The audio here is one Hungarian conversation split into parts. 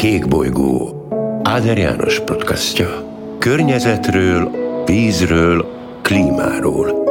Kékbolygó Áder János podcastja. Környezetről, vízről, klímáról.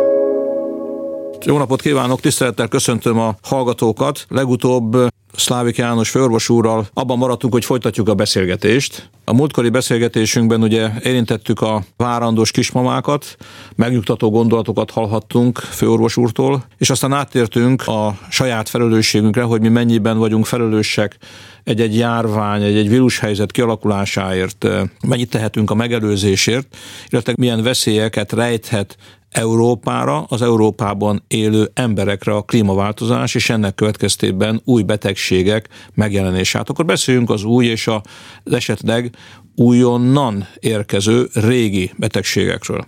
Jó napot kívánok, tisztelettel köszöntöm a hallgatókat. Legutóbb Szlávik János főorvos úrral abban maradtunk, hogy folytatjuk a beszélgetést. A múltkori beszélgetésünkben ugye érintettük a várandós kismamákat, megnyugtató gondolatokat hallhattunk főorvos úrtól, és aztán áttértünk a saját felelősségünkre, hogy mi mennyiben vagyunk felelősek egy-egy járvány, egy-egy vírushelyzet kialakulásáért, mennyit tehetünk a megelőzésért, illetve milyen veszélyeket rejthet Európára, az Európában élő emberekre a klímaváltozás, és ennek következtében új betegségek megjelenése. Hát akkor beszéljünk az új és az esetleg újonnan érkező régi betegségekről.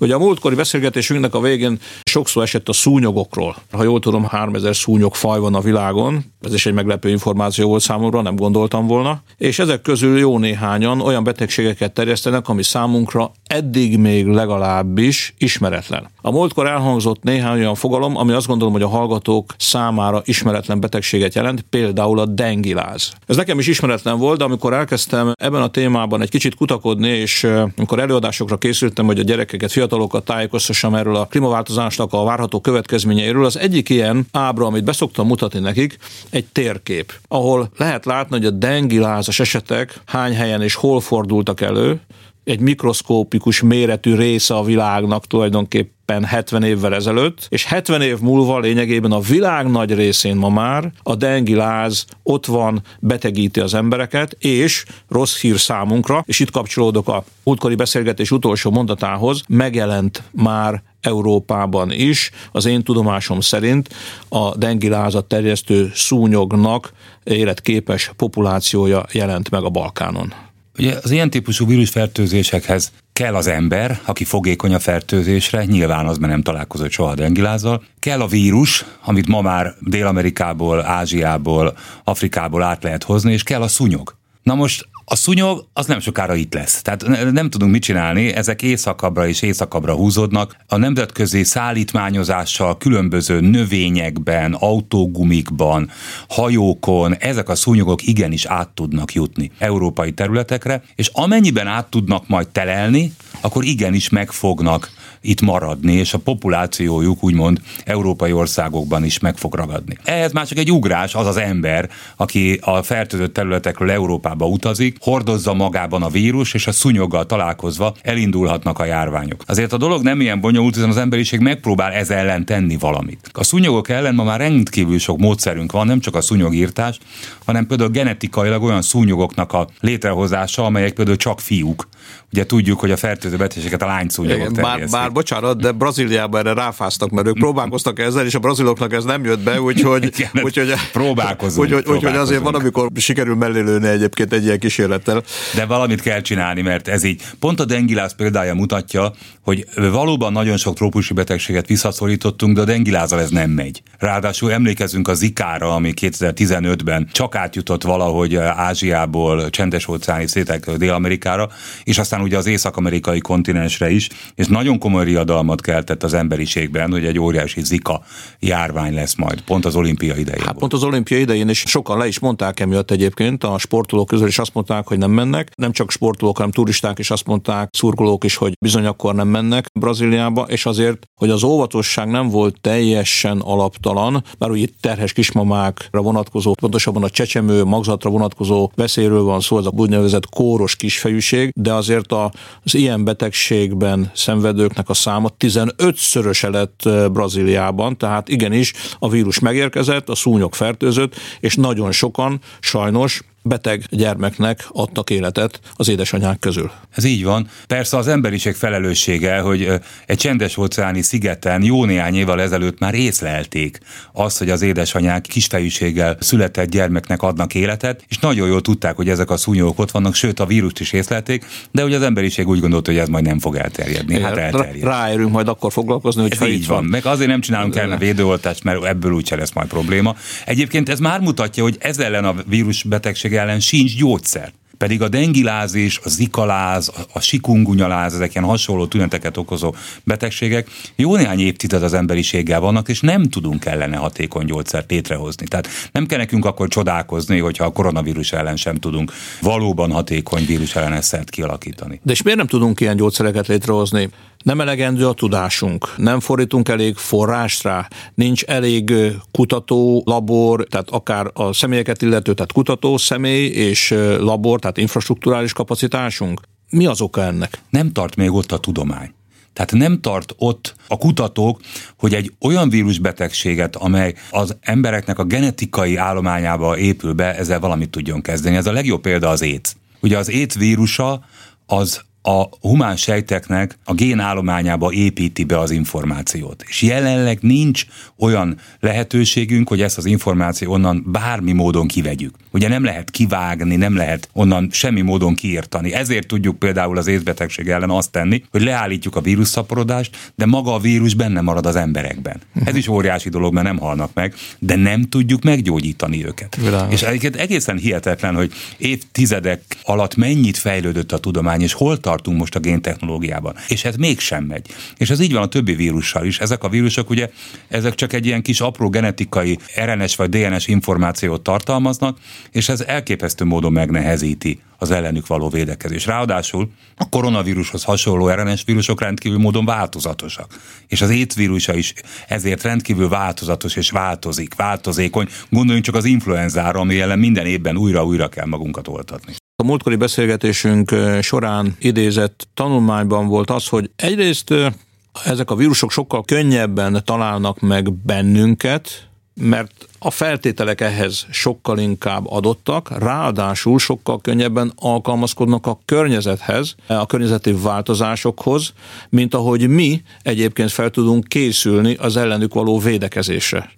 Ugye a múltkori beszélgetésünknek a végén sokszor esett a szúnyogokról. Ha jól tudom, 3000 szúnyog faj van a világon, ez is egy meglepő információ volt számomra, nem gondoltam volna, és ezek közül jó néhányan olyan betegségeket terjesztenek, ami számunkra eddig még legalábbis ismeretlen. A múltkor elhangzott néhány olyan fogalom, ami azt gondolom, hogy a hallgatók számára ismeretlen betegséget jelent, például a dengiláz. Ez nekem is ismeretlen volt, de amikor elkezdtem ebben a témában egy kicsit kutakodni, és amikor előadásokra készültem, hogy a gyerekeket, fiatalokat tájékoztassam erről a klímaváltozásnak a várható következményeiről, az egyik ilyen ábra, amit beszoktam mutatni nekik, egy térkép, ahol lehet látni, hogy a dengilázas esetek hány helyen és hol fordultak elő, egy mikroszkópikus méretű része a világnak tulajdonképpen 70 évvel ezelőtt, és 70 év múlva lényegében a világ nagy részén ma már a dengiláz ott van, betegíti az embereket, és rossz hír számunkra, és itt kapcsolódok a múltkori beszélgetés utolsó mondatához, megjelent már Európában is. Az én tudomásom szerint a dengilázat terjesztő szúnyognak életképes populációja jelent meg a Balkánon. Ugye az ilyen típusú vírusfertőzésekhez kell az ember, aki fogékony a fertőzésre, nyilván az, mert nem találkozott soha dengilázzal. Kell a vírus, amit ma már Dél-Amerikából, Ázsiából, Afrikából át lehet hozni, és kell a szúnyog. Na most a szúnyog az nem sokára itt lesz. Tehát nem tudunk mit csinálni, ezek éjszakabbra és éjszakabbra húzódnak. A nemzetközi szállítmányozással különböző növényekben, autógumikban, hajókon ezek a szúnyogok igenis át tudnak jutni európai területekre, és amennyiben át tudnak majd telelni, akkor igenis meg fognak itt maradni, és a populációjuk úgymond európai országokban is meg fog ragadni. Ehhez már csak egy ugrás az az ember, aki a fertőzött területekről Európába utazik, hordozza magában a vírus, és a szúnyoggal találkozva elindulhatnak a járványok. Azért a dolog nem ilyen bonyolult, hiszen az emberiség megpróbál ez ellen tenni valamit. A szúnyogok ellen ma már rendkívül sok módszerünk van, nem csak a szúnyogírtás, hanem például genetikailag olyan szúnyogoknak a létrehozása, amelyek például csak fiúk. Ugye tudjuk, hogy a fertőző betegségeket a lányszúnyogok bár, bár, bocsánat, de Brazíliában erre ráfáztak, mert ők próbálkoztak ezzel, és a braziloknak ez nem jött be, úgyhogy... Igen, úgyhogy próbálkozunk. Úgyhogy, úgyhogy azért van, amikor sikerül mellélőni egyébként egy ilyen kísérlettel. De valamit kell csinálni, mert ez így. Pont a dengiláz példája mutatja, hogy valóban nagyon sok trópusi betegséget visszaszorítottunk, de a dengilázzal ez nem megy. Ráadásul emlékezünk a Zikára, ami 2015-ben csak átjutott valahogy Ázsiából, csendes óceáni szétek Dél-Amerikára, és aztán ugye az észak-amerikai kontinensre is, és nagyon komoly riadalmat keltett az emberiségben, hogy egy óriási zika járvány lesz majd, pont az olimpia idején. Hát pont az olimpia idején, és sokan le is mondták emiatt egyébként, a sportolók közül is azt mondták, hogy nem mennek. Nem csak sportolók, hanem turisták is azt mondták, szurkolók is, hogy bizony akkor nem mennek Brazíliába, és azért, hogy az óvatosság nem volt teljesen alaptalan, mert úgy itt terhes kismamákra vonatkozó, pontosabban a csecsemő magzatra vonatkozó veszélyről van szó, ez a úgynevezett kóros kisfejűség, de azért az ilyen betegségben szenvedőknek a száma 15-szöröse lett Brazíliában, tehát igenis a vírus megérkezett, a szúnyog fertőzött, és nagyon sokan sajnos beteg gyermeknek adtak életet az édesanyák közül. Ez így van. Persze az emberiség felelőssége, hogy egy csendes óceáni szigeten jó néhány évvel ezelőtt már észlelték azt, hogy az édesanyák kisfejűséggel született gyermeknek adnak életet, és nagyon jól tudták, hogy ezek a szúnyogok ott vannak, sőt a vírust is észlelték, de hogy az emberiség úgy gondolta, hogy ez majd nem fog elterjedni. Hát elterjed. Ráérünk majd akkor foglalkozni, hogy ez így van. van. Meg azért nem csinálunk el a védőoltást, mert ebből úgyse lesz majd probléma. Egyébként ez már mutatja, hogy ez ellen a vírus betegség ellen sincs gyógyszer. Pedig a dengilázis, a zikaláz, a sikungunyaláz, ezek ilyen hasonló tüneteket okozó betegségek jó néhány évtized az emberiséggel vannak, és nem tudunk ellene hatékony gyógyszert létrehozni. Tehát nem kell nekünk akkor csodálkozni, hogyha a koronavírus ellen sem tudunk valóban hatékony vírus ellenes szert kialakítani. De és miért nem tudunk ilyen gyógyszereket létrehozni? Nem elegendő a tudásunk, nem fordítunk elég forrást rá, nincs elég kutató, labor, tehát akár a személyeket illető, tehát kutató személy és labor, tehát infrastruktúrális kapacitásunk. Mi az oka ennek? Nem tart még ott a tudomány. Tehát nem tart ott a kutatók, hogy egy olyan vírusbetegséget, amely az embereknek a genetikai állományába épül be, ezzel valamit tudjon kezdeni. Ez a legjobb példa az AIDS. Ugye az AIDS vírusa az a humán sejteknek a génállományába építi be az információt. És jelenleg nincs olyan lehetőségünk, hogy ezt az információt onnan bármi módon kivegyük. Ugye nem lehet kivágni, nem lehet onnan semmi módon kiírtani. Ezért tudjuk például az észbetegség ellen azt tenni, hogy leállítjuk a vírusszaporodást, de maga a vírus benne marad az emberekben. Ez is óriási dolog, mert nem halnak meg, de nem tudjuk meggyógyítani őket. Világos. És egyébként egészen hihetetlen, hogy évtizedek alatt mennyit fejlődött a tudomány, és hol tartunk most a géntechnológiában. És ez mégsem megy. És ez így van a többi vírussal is. Ezek a vírusok ugye, ezek csak egy ilyen kis apró genetikai RNS vagy DNS információt tartalmaznak, és ez elképesztő módon megnehezíti az ellenük való védekezés. Ráadásul a koronavírushoz hasonló RNS vírusok rendkívül módon változatosak. És az étvírusa is ezért rendkívül változatos és változik, változékony. Gondoljunk csak az influenzára, ami ellen minden évben újra-újra kell magunkat oltatni. A múltkori beszélgetésünk során idézett tanulmányban volt az, hogy egyrészt ezek a vírusok sokkal könnyebben találnak meg bennünket, mert a feltételek ehhez sokkal inkább adottak, ráadásul sokkal könnyebben alkalmazkodnak a környezethez, a környezeti változásokhoz, mint ahogy mi egyébként fel tudunk készülni az ellenük való védekezésre.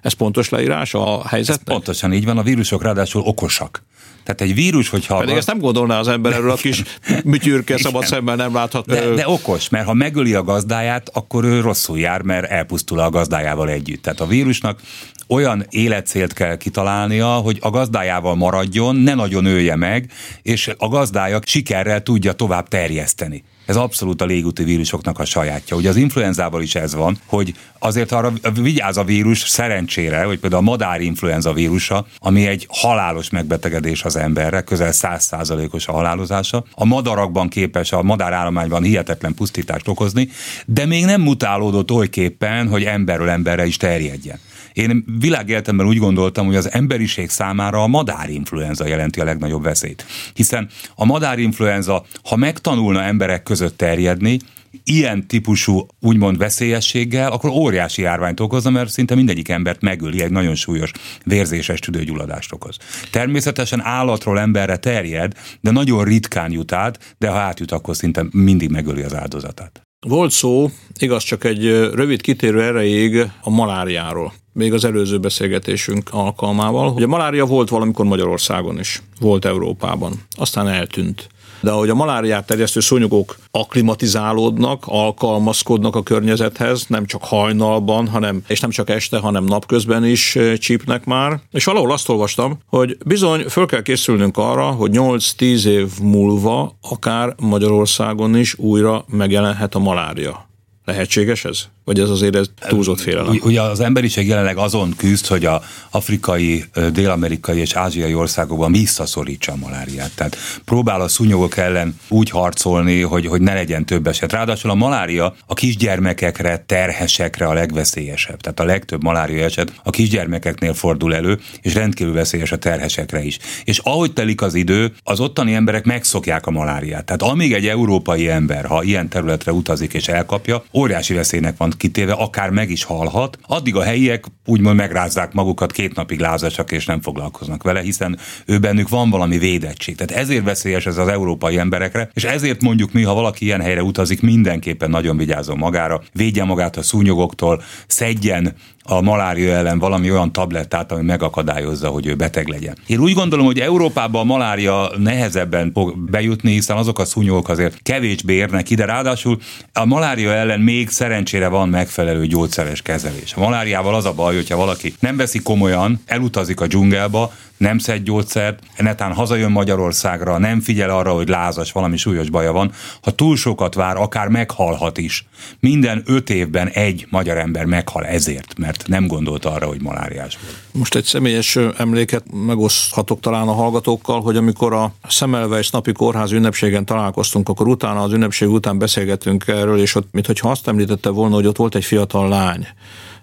Ez pontos leírás a helyzetnek? Ez pontosan így van, a vírusok ráadásul okosak. Tehát egy vírus, hogyha... Pedig ezt nem gondolná az ember erről a kis műtyürke szabad szemben nem láthat. De, de okos, mert ha megöli a gazdáját, akkor ő rosszul jár, mert elpusztul a gazdájával együtt. Tehát a vírusnak olyan életcélt kell kitalálnia, hogy a gazdájával maradjon, ne nagyon ölje meg, és a gazdája sikerrel tudja tovább terjeszteni. Ez abszolút a légúti vírusoknak a sajátja. Ugye az influenzával is ez van, hogy azért arra vigyáz a vírus szerencsére, hogy például a madárinfluenza vírusa, ami egy halálos megbetegedés az emberre, közel 100%-os a halálozása, a madarakban képes, a madárállományban hihetetlen pusztítást okozni, de még nem mutálódott olyképpen, hogy emberről emberre is terjedjen. Én világéletemben úgy gondoltam, hogy az emberiség számára a madárinfluenza jelenti a legnagyobb veszélyt. Hiszen a madárinfluenza, ha megtanulna emberek között terjedni, ilyen típusú úgymond veszélyességgel, akkor óriási járványt okozna, mert szinte mindegyik embert megöli, egy nagyon súlyos vérzéses tüdőgyulladást okoz. Természetesen állatról emberre terjed, de nagyon ritkán jut át, de ha átjut, akkor szinte mindig megöli az áldozatát. Volt szó, igaz csak egy rövid kitérő erejéig a maláriáról még az előző beszélgetésünk alkalmával, hogy a malária volt valamikor Magyarországon is, volt Európában, aztán eltűnt. De ahogy a maláriát terjesztő szúnyogok aklimatizálódnak, alkalmazkodnak a környezethez, nem csak hajnalban, hanem, és nem csak este, hanem napközben is csípnek már. És valahol azt olvastam, hogy bizony föl kell készülnünk arra, hogy 8-10 év múlva akár Magyarországon is újra megjelenhet a malária. Lehetséges ez? Vagy ez azért ez túlzott félelem? Ugye az emberiség jelenleg azon küzd, hogy a afrikai, dél-amerikai és ázsiai országokban visszaszorítsa a maláriát. Tehát próbál a szúnyogok ellen úgy harcolni, hogy, hogy ne legyen több eset. Ráadásul a malária a kisgyermekekre, terhesekre a legveszélyesebb. Tehát a legtöbb malária eset a kisgyermekeknél fordul elő, és rendkívül veszélyes a terhesekre is. És ahogy telik az idő, az ottani emberek megszokják a maláriát. Tehát amíg egy európai ember, ha ilyen területre utazik és elkapja, óriási veszélynek van kitéve, akár meg is halhat, addig a helyiek úgymond megrázzák magukat, két napig lázasak és nem foglalkoznak vele, hiszen ő bennük van valami védettség. Tehát ezért veszélyes ez az európai emberekre, és ezért mondjuk mi, ha valaki ilyen helyre utazik, mindenképpen nagyon vigyázzon magára, védje magát a szúnyogoktól, szedjen a malária ellen valami olyan tablettát, ami megakadályozza, hogy ő beteg legyen. Én úgy gondolom, hogy Európában a malária nehezebben fog bejutni, hiszen azok a szúnyogok azért kevésbé érnek ide, ráadásul a malária ellen még szerencsére van megfelelő gyógyszeres kezelés. A maláriával az a baj, hogyha valaki nem veszi komolyan, elutazik a dzsungelba, nem szed gyógyszert, netán hazajön Magyarországra, nem figyel arra, hogy lázas, valami súlyos baja van, ha túl sokat vár, akár meghalhat is. Minden öt évben egy magyar ember meghal ezért, mert nem gondolt arra, hogy maláriás volt. Most egy személyes emléket megoszthatok talán a hallgatókkal, hogy amikor a Szemelweis napi kórház ünnepségen találkoztunk, akkor utána az ünnepség után beszélgettünk erről, és ott, mintha azt említette volna, hogy ott volt egy fiatal lány,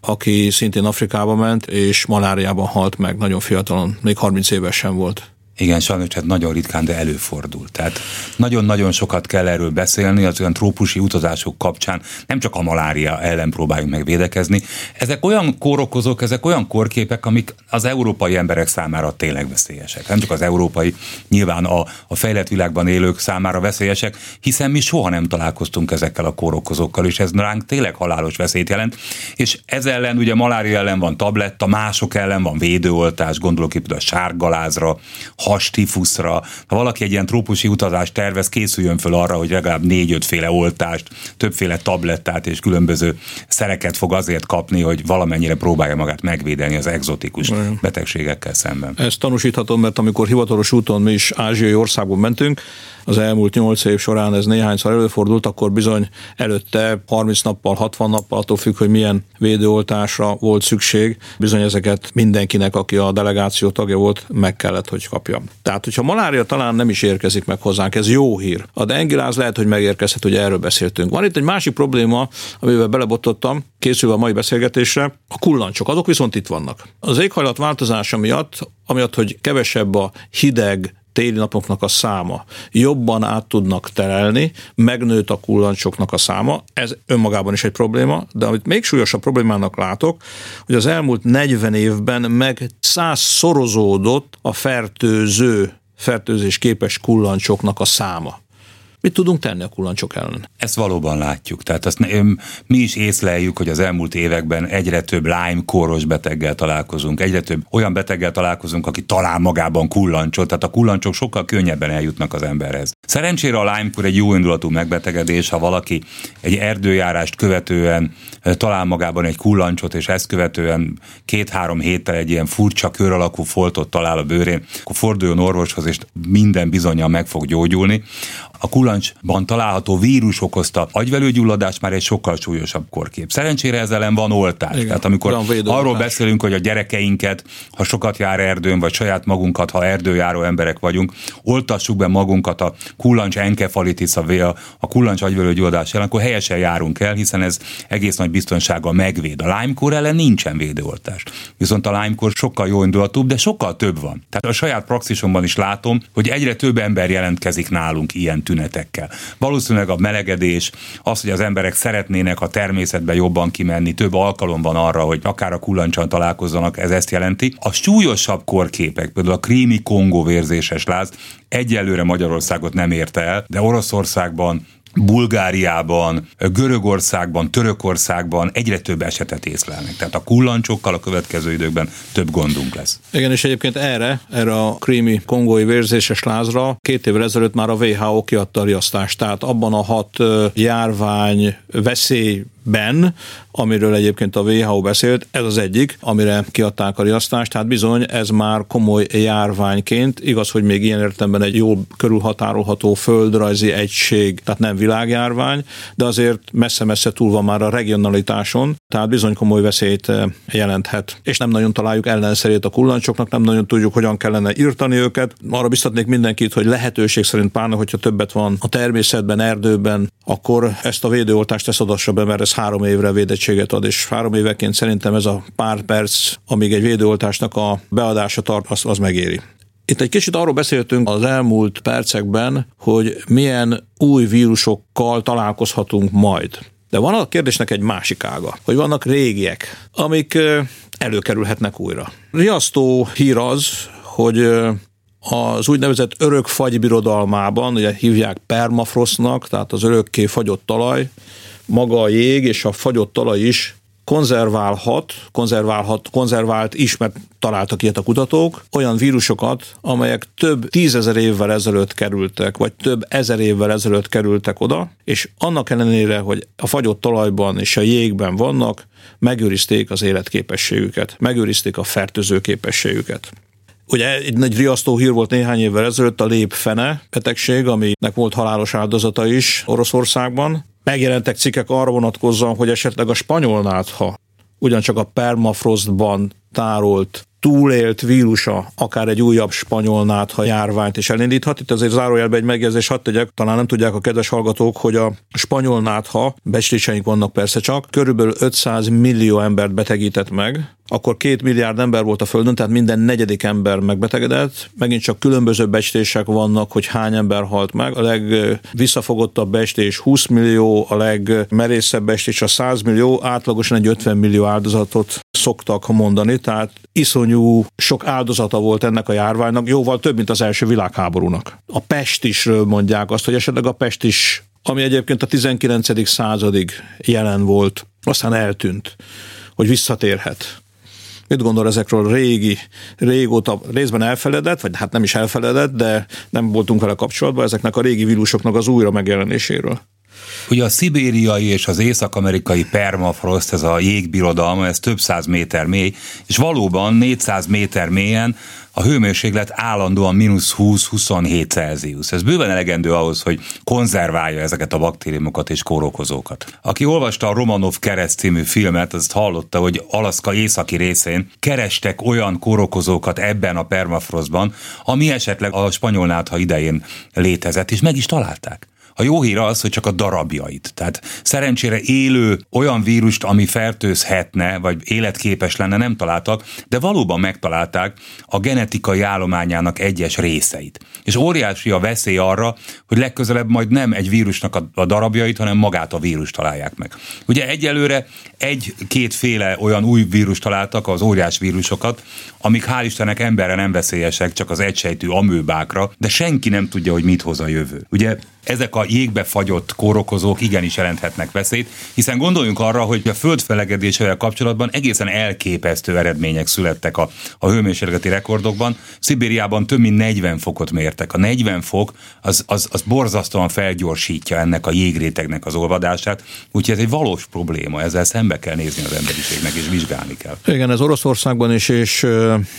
aki szintén Afrikába ment, és maláriában halt meg nagyon fiatalon, még 30 évesen volt. Igen, sajnos hát nagyon ritkán, de előfordul. Tehát nagyon-nagyon sokat kell erről beszélni az olyan trópusi utazások kapcsán, nem csak a malária ellen próbáljunk meg védekezni. Ezek olyan kórokozók, ezek olyan korképek, amik az európai emberek számára tényleg veszélyesek. Nem csak az európai, nyilván a, a fejlett világban élők számára veszélyesek, hiszen mi soha nem találkoztunk ezekkel a kórokozókkal, és ez ránk tényleg halálos veszélyt jelent. És ez ellen ugye malária ellen van tabletta, mások ellen van védőoltás, gondolok itt a sárgalázra, hastifuszra. Ha valaki egy ilyen trópusi utazást tervez, készüljön föl arra, hogy legalább négy-ötféle oltást, többféle tablettát és különböző szereket fog azért kapni, hogy valamennyire próbálja magát megvédeni az egzotikus betegségekkel szemben. Ezt tanúsíthatom, mert amikor hivatalos úton mi is ázsiai országban mentünk, az elmúlt nyolc év során ez néhányszor előfordult, akkor bizony előtte 30 nappal, 60 nappal, attól függ, hogy milyen védőoltásra volt szükség, bizony ezeket mindenkinek, aki a delegáció tagja volt, meg kellett, hogy kapja. Tehát, hogyha malária talán nem is érkezik meg hozzánk, ez jó hír. A dengiláz lehet, hogy megérkezhet, hogy erről beszéltünk. Van itt egy másik probléma, amivel belebotottam, készülve a mai beszélgetésre, a kullancsok, azok viszont itt vannak. Az éghajlat változása miatt, amiatt, hogy kevesebb a hideg, téli napoknak a száma jobban át tudnak terelni, megnőtt a kullancsoknak a száma, ez önmagában is egy probléma, de amit még súlyosabb problémának látok, hogy az elmúlt 40 évben meg százszorozódott a fertőző fertőzés képes kullancsoknak a száma. Mit tudunk tenni a kullancsok ellen? Ezt valóban látjuk. Tehát azt mi is észleljük, hogy az elmúlt években egyre több Lyme kóros beteggel találkozunk, egyre több olyan beteggel találkozunk, aki talál magában kullancsot, tehát a kullancsok sokkal könnyebben eljutnak az emberhez. Szerencsére a Lyme egy jó indulatú megbetegedés, ha valaki egy erdőjárást követően talál magában egy kullancsot, és ezt követően két-három héttel egy ilyen furcsa kör alakú foltot talál a bőrén, akkor forduljon orvoshoz, és minden bizonyal meg fog gyógyulni a kulancsban található vírus okozta agyvelőgyulladás már egy sokkal súlyosabb korkép. Szerencsére ezzel ellen van oltás. Igen, Tehát amikor arról beszélünk, hogy a gyerekeinket, ha sokat jár erdőn, vagy saját magunkat, ha erdőjáró emberek vagyunk, oltassuk be magunkat a kullancs enkefalitis, a, a kullancs agyvelőgyulladás ellen, akkor helyesen járunk el, hiszen ez egész nagy biztonsággal megvéd. A Lyme-kór ellen nincsen védőoltás. Viszont a Lyme-kór sokkal jó indulatúbb, de sokkal több van. Tehát a saját praxisomban is látom, hogy egyre több ember jelentkezik nálunk ilyen tünet tünetekkel. Valószínűleg a melegedés, az, hogy az emberek szeretnének a természetbe jobban kimenni, több alkalom van arra, hogy akár a kullancsan találkozzanak, ez ezt jelenti. A súlyosabb korképek, például a krími Kongó vérzéses láz, egyelőre Magyarországot nem érte el, de Oroszországban Bulgáriában, Görögországban, Törökországban egyre több esetet észlelnek. Tehát a kullancsokkal a következő időkben több gondunk lesz. Igen, és egyébként erre, erre a krími kongói vérzéses lázra két évvel ezelőtt már a WHO kiadta a riasztást. Tehát abban a hat járvány veszély ben, amiről egyébként a WHO beszélt, ez az egyik, amire kiadták a riasztást, tehát bizony ez már komoly járványként, igaz, hogy még ilyen értelemben egy jól körülhatárolható földrajzi egység, tehát nem világjárvány, de azért messze-messze túl van már a regionalitáson, tehát bizony komoly veszélyt eh, jelenthet. És nem nagyon találjuk ellenszerét a kullancsoknak, nem nagyon tudjuk, hogyan kellene írtani őket. Arra biztatnék mindenkit, hogy lehetőség szerint pláne, hogyha többet van a természetben, erdőben, akkor ezt a védőoltást ezt adassa be, mert ez három évre védettséget ad, és három éveként szerintem ez a pár perc, amíg egy védőoltásnak a beadása tart, az, az megéri. Itt egy kicsit arról beszéltünk az elmúlt percekben, hogy milyen új vírusokkal találkozhatunk majd. De van a kérdésnek egy másik ága, hogy vannak régiek, amik előkerülhetnek újra. Riasztó hír az, hogy az úgynevezett örök fagybirodalmában, ugye hívják permafrostnak, tehát az örökké fagyott talaj, maga a jég és a fagyott talaj is konzerválhat, konzerválhat, konzervált is, mert találtak ilyet a kutatók, olyan vírusokat, amelyek több tízezer évvel ezelőtt kerültek, vagy több ezer évvel ezelőtt kerültek oda, és annak ellenére, hogy a fagyott talajban és a jégben vannak, megőrizték az életképességüket, megőrizték a fertőző képességüket. Ugye egy nagy riasztó hír volt néhány évvel ezelőtt a lépfene betegség, aminek volt halálos áldozata is Oroszországban. Megjelentek cikkek arra vonatkozóan, hogy esetleg a spanyol nátha ugyancsak a permafrostban tárolt túlélt vírusa akár egy újabb spanyol nátha járványt is elindíthat. Itt azért zárójelben egy megjegyzés hadd tegyek, talán nem tudják a kedves hallgatók, hogy a spanyol nátha, becsléseink vannak persze csak, körülbelül 500 millió embert betegített meg, akkor két milliárd ember volt a Földön, tehát minden negyedik ember megbetegedett. Megint csak különböző becslések vannak, hogy hány ember halt meg. A legvisszafogottabb becslés 20 millió, a legmerészebb becslés a 100 millió, átlagosan egy 50 millió áldozatot szoktak mondani, tehát iszonyú sok áldozata volt ennek a járványnak, jóval több, mint az első világháborúnak. A Pest is mondják azt, hogy esetleg a Pest is, ami egyébként a 19. századig jelen volt, aztán eltűnt, hogy visszatérhet. Mit gondol ezekről régi, régóta részben elfeledett, vagy hát nem is elfeledett, de nem voltunk vele kapcsolatban, ezeknek a régi vírusoknak az újra megjelenéséről? Ugye a szibériai és az észak-amerikai permafrost, ez a jégbirodalma, ez több száz méter mély, és valóban 400 méter mélyen a hőmérséklet állandóan mínusz 20-27 Celsius. Ez bőven elegendő ahhoz, hogy konzerválja ezeket a baktériumokat és kórokozókat. Aki olvasta a Romanov kereszt című filmet, azt hallotta, hogy Alaszka északi részén kerestek olyan kórokozókat ebben a permafrostban, ami esetleg a spanyol nátha idején létezett, és meg is találták. A jó hír az, hogy csak a darabjait. Tehát szerencsére élő olyan vírust, ami fertőzhetne, vagy életképes lenne, nem találtak, de valóban megtalálták a genetikai állományának egyes részeit. És óriási a veszély arra, hogy legközelebb majd nem egy vírusnak a, darabjait, hanem magát a vírust találják meg. Ugye egyelőre egy-kétféle olyan új vírus találtak, az óriás vírusokat, amik hál' Istennek emberre nem veszélyesek, csak az egysejtű amőbákra, de senki nem tudja, hogy mit hoz a jövő. Ugye ezek a jégbe fagyott kórokozók igenis jelenthetnek veszélyt, hiszen gondoljunk arra, hogy a föld kapcsolatban egészen elképesztő eredmények születtek a, a hőmérsékleti rekordokban. Szibériában több mint 40 fokot mértek. A 40 fok az, az, az borzasztóan felgyorsítja ennek a jégrétegnek az olvadását, úgyhogy ez egy valós probléma, ezzel szembe kell nézni az emberiségnek, és vizsgálni kell. Igen, ez Oroszországban is, és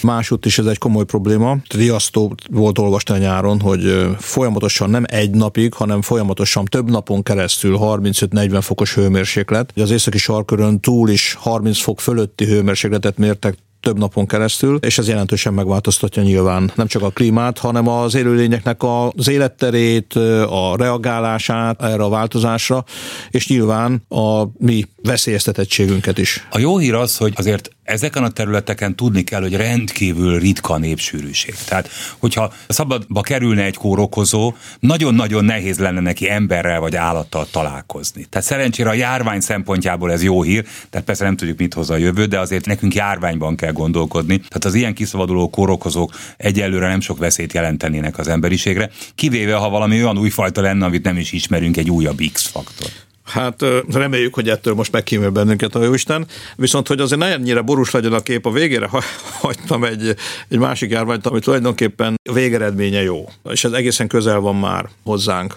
másútt is ez egy komoly probléma. Riasztó volt olvasni a nyáron, hogy folyamatosan nem egy napig, hanem folyamatosan több napon keresztül 35-40 fokos hőmérséklet. Az északi sarkörön túl is 30 fok fölötti hőmérsékletet mértek több napon keresztül, és ez jelentősen megváltoztatja nyilván nem csak a klímát, hanem az élőlényeknek az életterét, a reagálását erre a változásra, és nyilván a mi veszélyeztetettségünket is. A jó hír az, hogy azért ezeken a területeken tudni kell, hogy rendkívül ritka népsűrűség. Tehát, hogyha szabadba kerülne egy kórokozó, nagyon-nagyon nehéz lenne neki emberrel vagy állattal találkozni. Tehát szerencsére a járvány szempontjából ez jó hír, tehát persze nem tudjuk, mit hoz a jövő, de azért nekünk járványban kell gondolkodni. Tehát az ilyen kiszabaduló kórokozók egyelőre nem sok veszélyt jelentenének az emberiségre, kivéve ha valami olyan újfajta lenne, amit nem is ismerünk, egy újabb X-faktor. Hát reméljük, hogy ettől most megkímél bennünket a Jóisten, viszont hogy azért ne ennyire borús legyen a kép, a végére hagytam egy, egy másik járványt, ami tulajdonképpen végeredménye jó, és ez egészen közel van már hozzánk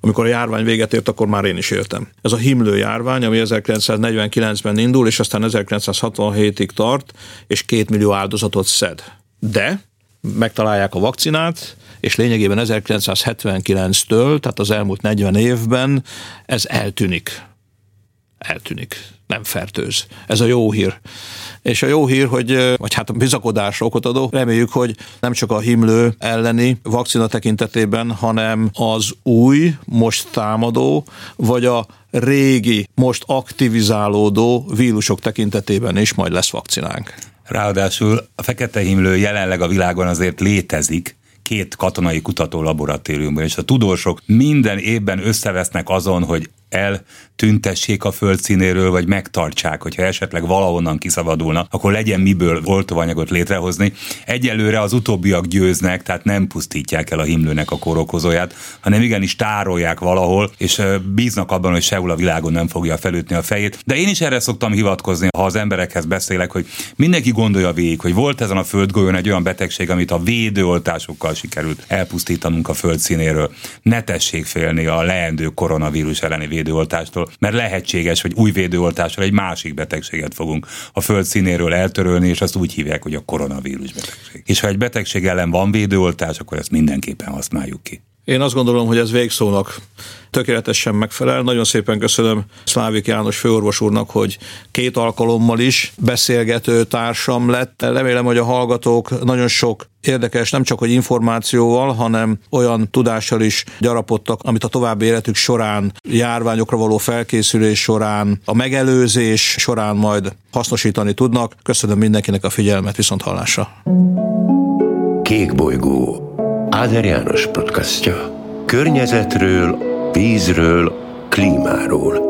amikor a járvány véget ért, akkor már én is éltem. Ez a himlő járvány, ami 1949-ben indul, és aztán 1967-ig tart, és két millió áldozatot szed. De megtalálják a vakcinát, és lényegében 1979-től, tehát az elmúlt 40 évben ez eltűnik. Eltűnik, nem fertőz. Ez a jó hír. És a jó hír, hogy, vagy hát a bizakodásra okot adó, reméljük, hogy nem csak a himlő elleni vakcina tekintetében, hanem az új, most támadó, vagy a régi, most aktivizálódó vírusok tekintetében is majd lesz vakcinánk. Ráadásul a fekete himlő jelenleg a világon azért létezik, két katonai kutató laboratóriumban, és a tudósok minden évben összevesznek azon, hogy eltüntessék a föld színéről, vagy megtartsák, hogyha esetleg valahonnan kiszabadulna, akkor legyen miből oltóanyagot létrehozni. Egyelőre az utóbbiak győznek, tehát nem pusztítják el a himlőnek a kórokozóját, hanem igenis tárolják valahol, és bíznak abban, hogy sehol a világon nem fogja felütni a fejét. De én is erre szoktam hivatkozni, ha az emberekhez beszélek, hogy mindenki gondolja végig, hogy volt ezen a földgolyón egy olyan betegség, amit a védőoltásokkal sikerült elpusztítanunk a föld színéről. Ne tessék félni a leendő koronavírus elleni védőoltástól, mert lehetséges, hogy új védőoltással egy másik betegséget fogunk a föld színéről eltörölni, és azt úgy hívják, hogy a koronavírus betegség. És ha egy betegség ellen van védőoltás, akkor ezt mindenképpen használjuk ki. Én azt gondolom, hogy ez végszónak tökéletesen megfelel. Nagyon szépen köszönöm Szlávik János főorvos úrnak, hogy két alkalommal is beszélgető társam lett. Remélem, hogy a hallgatók nagyon sok érdekes, nem csak hogy információval, hanem olyan tudással is gyarapodtak, amit a további életük során, járványokra való felkészülés során, a megelőzés során majd hasznosítani tudnak. Köszönöm mindenkinek a figyelmet, viszont hallásra. Kék bolygó Áder János podcastja. Környezetről, vízről, klímáról –